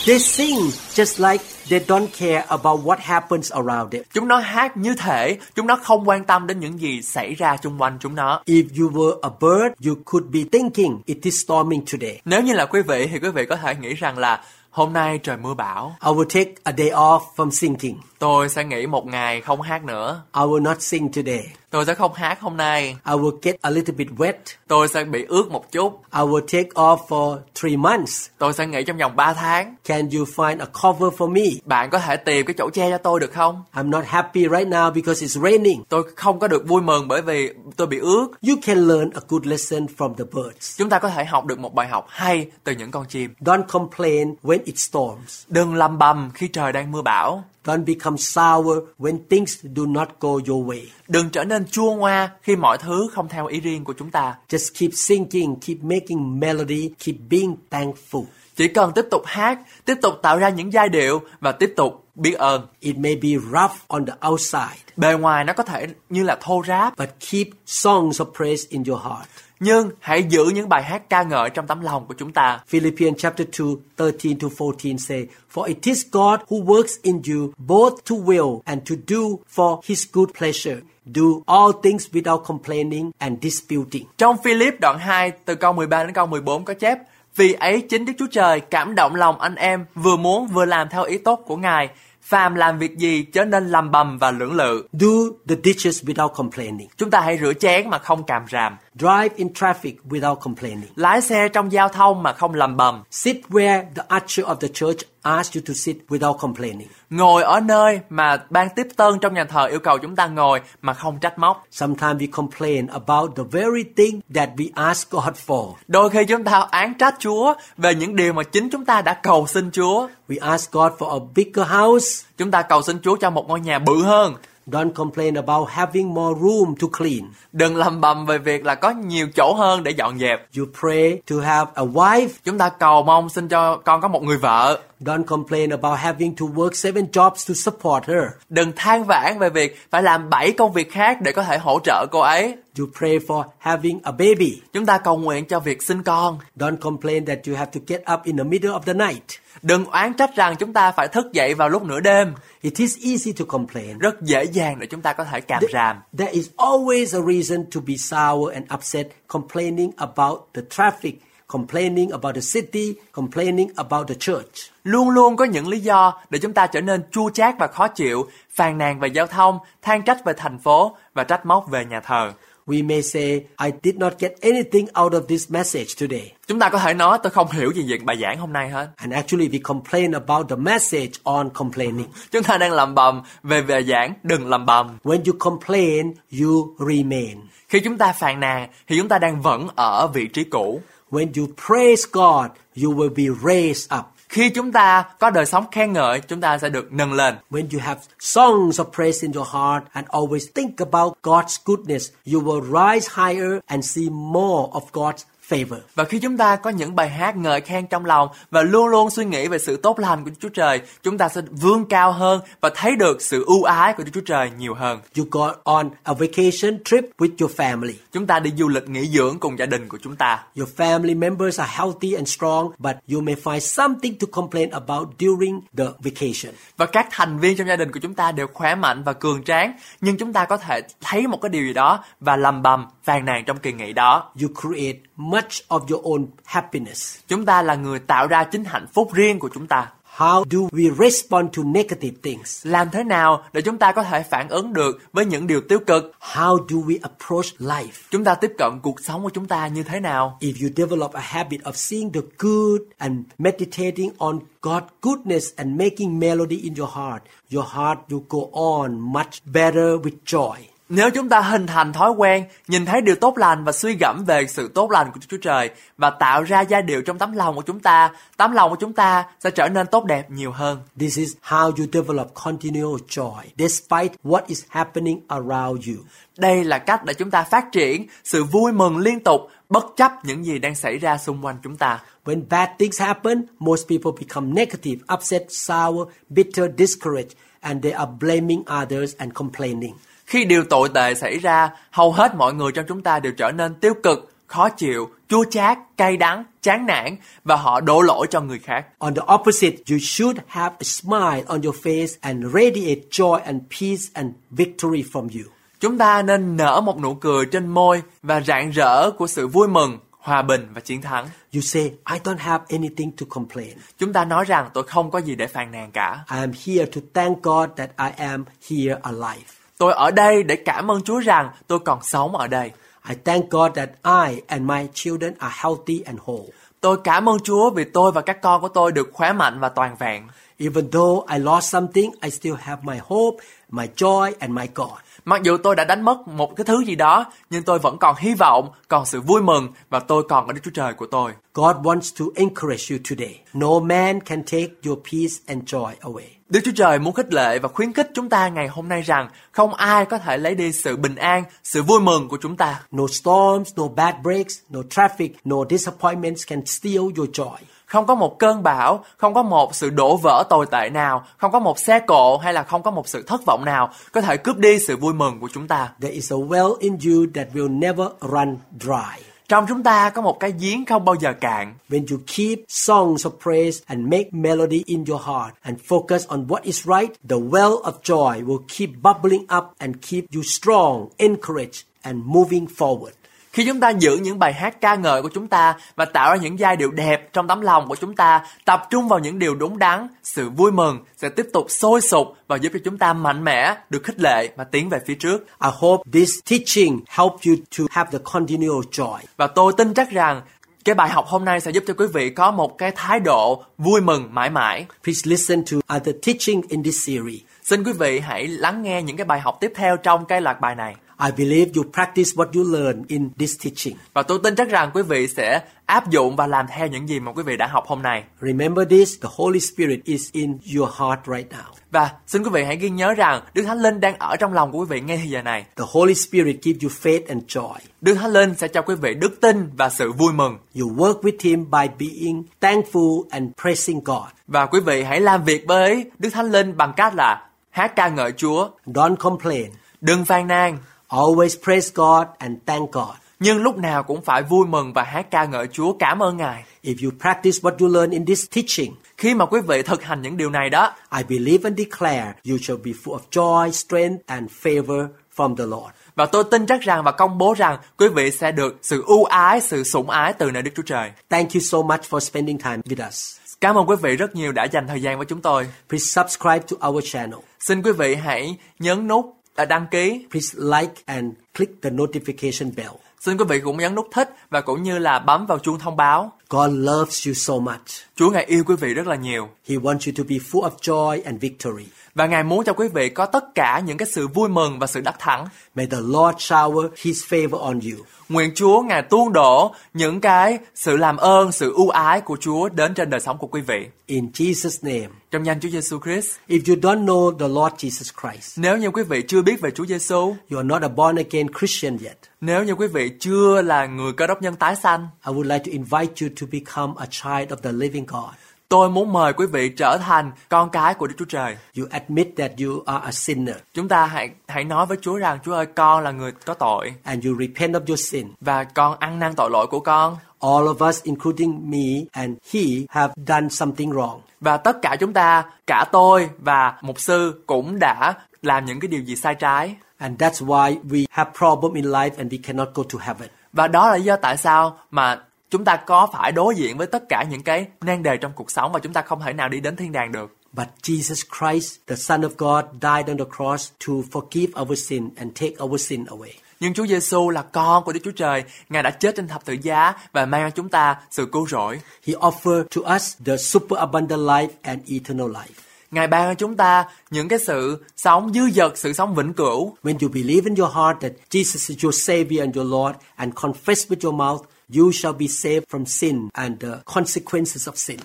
B: They sing just like they don't care about what happens around them.
A: Chúng nó hát như thể chúng nó không quan tâm đến những gì xảy ra xung quanh chúng nó.
B: If you were a bird, you could be thinking it is storming today.
A: Nếu như là quý vị thì quý vị có thể nghĩ rằng là hôm nay trời mưa bão,
B: I will take a day off from singing.
A: tôi sẽ nghỉ một ngày không hát nữa.
B: I will not sing today.
A: Tôi sẽ không hát hôm nay.
B: I will get a little bit wet.
A: Tôi sẽ bị ướt một chút.
B: I will take off for three months.
A: Tôi sẽ nghỉ trong vòng 3 tháng.
B: Can you find a cover for me?
A: Bạn có thể tìm cái chỗ che cho tôi được không?
B: I'm not happy right now because it's raining.
A: Tôi không có được vui mừng bởi vì tôi bị ướt.
B: You can learn a good lesson from the birds.
A: Chúng ta có thể học được một bài học hay từ những con chim.
B: Don't complain when it storms.
A: Đừng lầm bầm khi trời đang mưa bão.
B: Don't become sour when things do not go your way.
A: Đừng trở nên chua ngoa khi mọi thứ không theo ý riêng của chúng ta.
B: Just keep singing, keep making melody, keep being thankful.
A: Chỉ cần tiếp tục hát, tiếp tục tạo ra những giai điệu và tiếp tục biết ơn.
B: It may be rough on the outside,
A: Bề ngoài nó có thể như là thô ráp,
B: but keep songs of praise in your heart.
A: Nhưng hãy giữ những bài hát ca ngợi trong tấm lòng của chúng ta.
B: Philippians chapter 2, 13 to 14 say, For it is God who works in you both to will and to do for his good pleasure. Do all things without complaining and disputing.
A: Trong Philip đoạn 2 từ câu 13 đến câu 14 có chép Vì ấy chính Đức Chúa Trời cảm động lòng anh em vừa muốn vừa làm theo ý tốt của Ngài. Phàm làm việc gì chớ nên làm bầm và lưỡng lự.
B: Do the dishes without complaining.
A: Chúng ta hãy rửa chén mà không càm ràm.
B: Drive in traffic without complaining.
A: Lái xe trong giao thông mà không lầm bầm.
B: Sit where the usher of the church asks you to sit without complaining.
A: Ngồi ở nơi mà ban tiếp tân trong nhà thờ yêu cầu chúng ta ngồi mà không trách móc.
B: Sometimes we complain about the very thing that we ask God for.
A: Đôi khi chúng ta án trách Chúa về những điều mà chính chúng ta đã cầu xin Chúa.
B: We ask God for a bigger house.
A: Chúng ta cầu xin Chúa cho một ngôi nhà bự hơn.
B: Don't complain about having more room to clean.
A: Đừng lầm bầm về việc là có nhiều chỗ hơn để dọn dẹp.
B: You pray to have a wife.
A: Chúng ta cầu mong xin cho con có một người vợ.
B: Don't complain about having to work seven jobs to support her.
A: Đừng than vãn về việc phải làm 7 công việc khác để có thể hỗ trợ cô ấy.
B: You pray for having a baby.
A: Chúng ta cầu nguyện cho việc sinh con.
B: Don't complain that you have to get up in the middle of the night.
A: Đừng oán trách rằng chúng ta phải thức dậy vào lúc nửa đêm.
B: It is easy to complain.
A: Rất dễ dàng để chúng ta có thể càm ràm.
B: There is always a reason to be sour and upset, complaining about the traffic, complaining about the city, complaining about the church.
A: Luôn luôn có những lý do để chúng ta trở nên chua chát và khó chịu, phàn nàn về giao thông, than trách về thành phố và trách móc về nhà thờ.
B: We may say, I did not get anything out of this message today.
A: Chúng ta có thể nói tôi không hiểu gì về bài giảng hôm nay hết.
B: And actually, we complain about the message on complaining.
A: Chúng ta đang làm bầm về bài giảng, đừng làm bầm.
B: When you complain, you remain.
A: Khi chúng ta phàn nàn thì chúng ta đang vẫn ở vị trí cũ.
B: When you praise God, you will be raised up.
A: Khi chúng ta có đời sống khen ngợi, chúng ta sẽ được nâng lên.
B: When you have songs of praise in your heart and always think about God's goodness, you will rise higher and see more of God's favor.
A: Và khi chúng ta có những bài hát ngợi khen trong lòng và luôn luôn suy nghĩ về sự tốt lành của Chúa Trời, chúng ta sẽ vươn cao hơn và thấy được sự ưu ái của Đức Chúa Trời nhiều hơn.
B: You go on a vacation trip with your family.
A: Chúng ta đi du lịch nghỉ dưỡng cùng gia đình của chúng ta.
B: Your family members are healthy and strong, but you may find something to complain about during the vacation.
A: Và các thành viên trong gia đình của chúng ta đều khỏe mạnh và cường tráng, nhưng chúng ta có thể thấy một cái điều gì đó và lầm bầm, phàn nàn trong kỳ nghỉ đó.
B: You create much of your own happiness.
A: Chúng ta là người tạo ra chính hạnh phúc riêng của chúng ta.
B: How do we respond to negative things?
A: Làm thế nào để chúng ta có thể phản ứng được với những điều tiêu cực?
B: How do we approach life?
A: Chúng ta tiếp cận cuộc sống của chúng ta như thế nào?
B: If you develop a habit of seeing the good and meditating on God's goodness and making melody in your heart, your heart will go on much better with joy.
A: Nếu chúng ta hình thành thói quen nhìn thấy điều tốt lành và suy gẫm về sự tốt lành của Chúa Trời và tạo ra giai điệu trong tấm lòng của chúng ta, tấm lòng của chúng ta sẽ trở nên tốt đẹp nhiều hơn.
B: This is how you develop continual joy despite what is happening around you.
A: Đây là cách để chúng ta phát triển sự vui mừng liên tục bất chấp những gì đang xảy ra xung quanh chúng ta.
B: When bad things happen, most people become negative, upset, sour, bitter, discouraged, and they are blaming others and complaining.
A: Khi điều tồi tệ xảy ra, hầu hết mọi người trong chúng ta đều trở nên tiêu cực, khó chịu, chua chát, cay đắng, chán nản và họ đổ lỗi cho người khác.
B: On the opposite, you should have a smile on your face and radiate joy and peace and victory from you.
A: Chúng ta nên nở một nụ cười trên môi và rạng rỡ của sự vui mừng, hòa bình và chiến thắng.
B: You say, I don't have anything to complain.
A: Chúng ta nói rằng tôi không có gì để phàn nàn cả.
B: I am here to thank God that I am here alive.
A: Tôi ở đây để cảm ơn Chúa rằng tôi còn sống ở đây.
B: I thank God that I and my children are healthy and whole.
A: Tôi cảm ơn Chúa vì tôi và các con của tôi được khỏe mạnh và toàn vẹn.
B: Even though I lost something, I still have my hope, my joy, and my God.
A: Mặc dù tôi đã đánh mất một cái thứ gì đó, nhưng tôi vẫn còn hy vọng, còn sự vui mừng và tôi còn ở Đức Chúa Trời của tôi.
B: God wants to encourage you today. No man can take your peace and joy away.
A: Đức Chúa Trời muốn khích lệ và khuyến khích chúng ta ngày hôm nay rằng không ai có thể lấy đi sự bình an, sự vui mừng của chúng ta.
B: No storms, no bad breaks, no traffic, no disappointments can steal your joy.
A: Không có một cơn bão, không có một sự đổ vỡ tồi tệ nào, không có một xe cộ hay là không có một sự thất vọng nào có thể cướp đi sự vui mừng của chúng ta.
B: There is a well in you that will never run dry.
A: Trong chúng ta có một cái giếng không bao giờ cạn.
B: When you keep songs of praise and make melody in your heart and focus on what is right, the well of joy will keep bubbling up and keep you strong, encouraged, and moving forward.
A: Khi chúng ta giữ những bài hát ca ngợi của chúng ta và tạo ra những giai điệu đẹp trong tấm lòng của chúng ta, tập trung vào những điều đúng đắn, sự vui mừng sẽ tiếp tục sôi sục và giúp cho chúng ta mạnh mẽ, được khích lệ và tiến về phía trước.
B: I hope this teaching help you to have the continual joy.
A: Và tôi tin chắc rằng cái bài học hôm nay sẽ giúp cho quý vị có một cái thái độ vui mừng mãi mãi.
B: Please listen to other teaching in this series.
A: Xin quý vị hãy lắng nghe những cái bài học tiếp theo trong cái loạt bài này.
B: I believe you practice what you learn in this teaching.
A: Và tôi tin chắc rằng quý vị sẽ áp dụng và làm theo những gì mà quý vị đã học hôm nay.
B: Remember this, the Holy Spirit is in your heart right now.
A: Và xin quý vị hãy ghi nhớ rằng Đức Thánh Linh đang ở trong lòng của quý vị ngay giờ này.
B: The Holy Spirit gives you faith and joy.
A: Đức Thánh Linh sẽ cho quý vị đức tin và sự vui mừng.
B: You work with Him by being thankful and praising God.
A: Và quý vị hãy làm việc với Đức Thánh Linh bằng cách là hát ca ngợi Chúa,
B: Don't complain.
A: đừng phàn nàn,
B: Always praise God and thank God.
A: nhưng lúc nào cũng phải vui mừng và hát ca ngợi Chúa cảm ơn Ngài.
B: If you practice what you learn in this teaching,
A: Khi mà quý vị thực hành những điều này đó,
B: I believe and declare you shall be full of joy, strength, and favor from the Lord.
A: và tôi tin chắc rằng và công bố rằng quý vị sẽ được sự ưu ái, sự sủng ái từ nơi Đức Chúa Trời.
B: Thank you so much for spending time with us.
A: Cảm ơn quý vị rất nhiều đã dành thời gian với chúng tôi.
B: Please subscribe to our channel.
A: Xin quý vị hãy nhấn nút đăng ký.
B: Please like and click the notification bell.
A: Xin quý vị cũng nhấn nút thích và cũng như là bấm vào chuông thông báo.
B: God loves you so much.
A: Chúa Ngài yêu quý vị rất là nhiều.
B: He wants you to be full of joy and victory.
A: Và Ngài muốn cho quý vị có tất cả những cái sự vui mừng và sự đắc thắng.
B: May the Lord shower His favor on you.
A: Nguyện Chúa Ngài tuôn đổ những cái sự làm ơn, sự ưu ái của Chúa đến trên đời sống của quý vị.
B: In Jesus' name.
A: Trong danh Chúa Giêsu Christ.
B: If you don't know the Lord Jesus Christ,
A: Nếu như quý vị chưa biết về Chúa Giêsu,
B: you are not a born again Christian yet,
A: nếu như quý vị chưa là người cơ đốc nhân tái sanh,
B: I would like to invite you to become a child of the living God.
A: tôi muốn mời quý vị trở thành con cái của Đức Chúa Trời.
B: You admit that you are a sinner
A: Chúng ta hãy hãy nói với Chúa rằng Chúa ơi con là người có tội
B: and you repent of your sin.
A: và con ăn năn tội lỗi của con
B: All of us, including me and he, have done something wrong.
A: và tất cả chúng ta cả tôi và mục sư cũng đã làm những cái điều gì sai trái
B: And that's why we have problem in life and we cannot go to heaven.
A: và đó là lý do tại sao mà chúng ta có phải đối diện với tất cả những cái nan đề trong cuộc sống và chúng ta không thể nào đi đến thiên đàng được
B: But Jesus Christ, the Son of God, died on the cross to forgive our sin and take our sin away.
A: nhưng Chúa Giêsu là con của Đức Chúa Trời Ngài đã chết trên thập tự giá và mang cho chúng ta sự cứu rỗi
B: He offered to us the super abundant life and eternal life.
A: Ngài ban cho chúng ta những cái sự sống dư dật, sự sống vĩnh cửu.
B: When you believe in your heart that Jesus is your Savior and your Lord and confess with your mouth, you shall be saved from sin and the consequences of sin.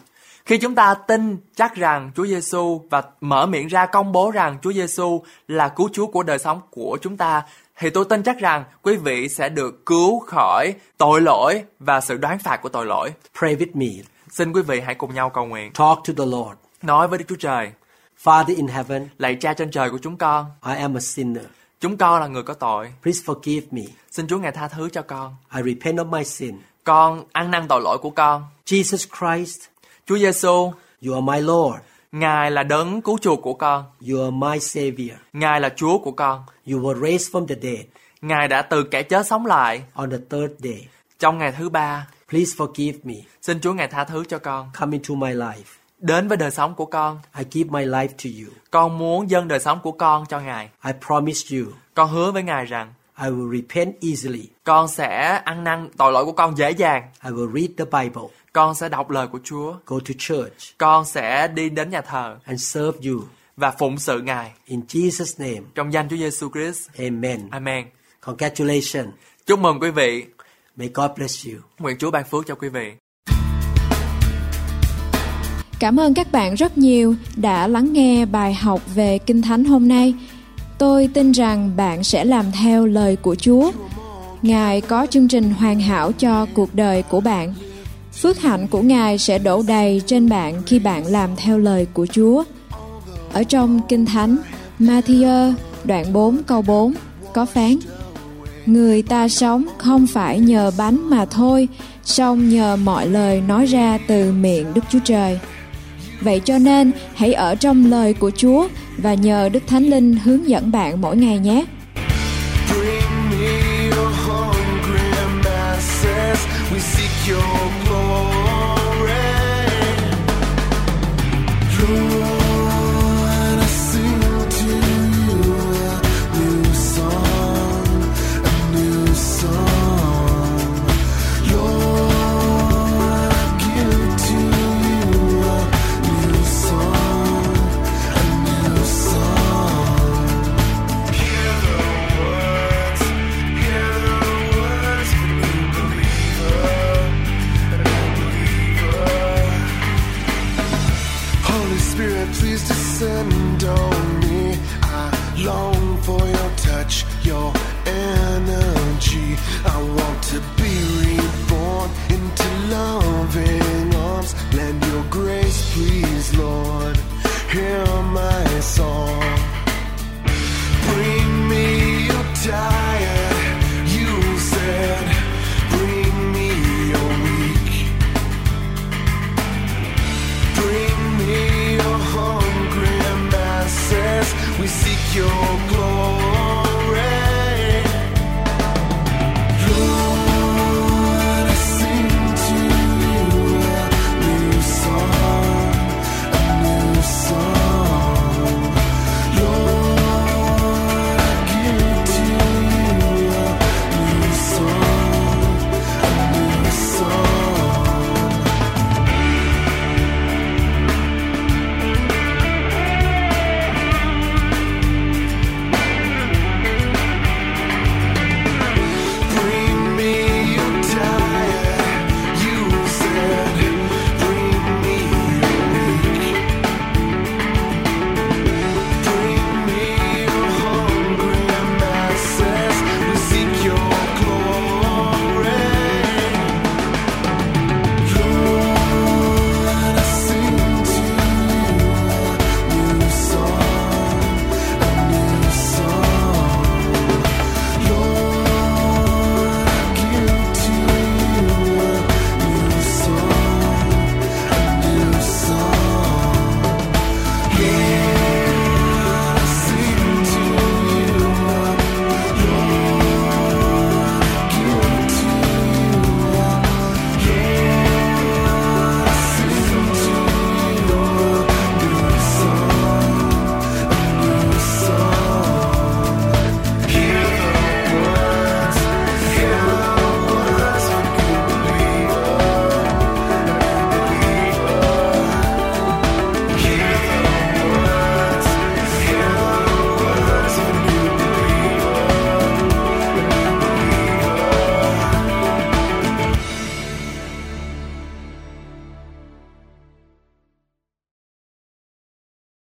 A: Khi chúng ta tin chắc rằng Chúa Giêsu và mở miệng ra công bố rằng Chúa Giêsu là cứu Chúa của đời sống của chúng ta thì tôi tin chắc rằng quý vị sẽ được cứu khỏi tội lỗi và sự đoán phạt của tội lỗi.
B: Pray with me.
A: Xin quý vị hãy cùng nhau cầu nguyện.
B: Talk to the Lord.
A: Nói với Đức Chúa Trời,
B: Father in heaven,
A: lạy cha trên trời của chúng con,
B: I am a sinner.
A: chúng con là người có tội.
B: Please forgive me.
A: Xin Chúa Ngài tha thứ cho con.
B: I repent of my sin.
A: Con ăn năn tội lỗi của con.
B: Jesus Christ,
A: Chúa Giêsu,
B: you are my Lord.
A: Ngài là đấng cứu chuộc của con.
B: You are my Savior.
A: Ngài là Chúa của con.
B: You were raised from the dead
A: Ngài đã từ kẻ chết sống lại
B: on the third day.
A: trong ngày thứ ba.
B: Please forgive me.
A: Xin Chúa Ngài tha thứ cho con.
B: Come into my life.
A: Đến với đời sống của con.
B: I give my life to you.
A: Con muốn dâng đời sống của con cho Ngài.
B: I promise you,
A: Con hứa với Ngài rằng
B: I will repent easily.
A: con sẽ ăn năn tội lỗi của con dễ dàng.
B: I will read the Bible,
A: Con sẽ đọc lời của Chúa.
B: go to church,
A: Con sẽ đi đến nhà thờ
B: and serve you.
A: và phụng sự Ngài.
B: In Jesus' name,
A: Trong danh Chúa Giêsu Christ.
B: amen.
A: Amen.
B: Congratulations.
A: Chúc mừng quý vị.
B: May God bless you.
A: Nguyện Chúa ban phước cho quý vị.
C: Cảm ơn các bạn rất nhiều đã lắng nghe bài học về Kinh Thánh hôm nay. Tôi tin rằng bạn sẽ làm theo lời của Chúa. Ngài có chương trình hoàn hảo cho cuộc đời của bạn. Phước hạnh của Ngài sẽ đổ đầy trên bạn khi bạn làm theo lời của Chúa. Ở trong Kinh Thánh, Matthew đoạn 4 câu 4 có phán Người ta sống không phải nhờ bánh mà thôi, song nhờ mọi lời nói ra từ miệng Đức Chúa Trời. Vậy cho nên, hãy ở trong lời của Chúa và nhờ Đức Thánh Linh hướng dẫn bạn mỗi ngày nhé.
D: Bring me your hungry masses. We seek your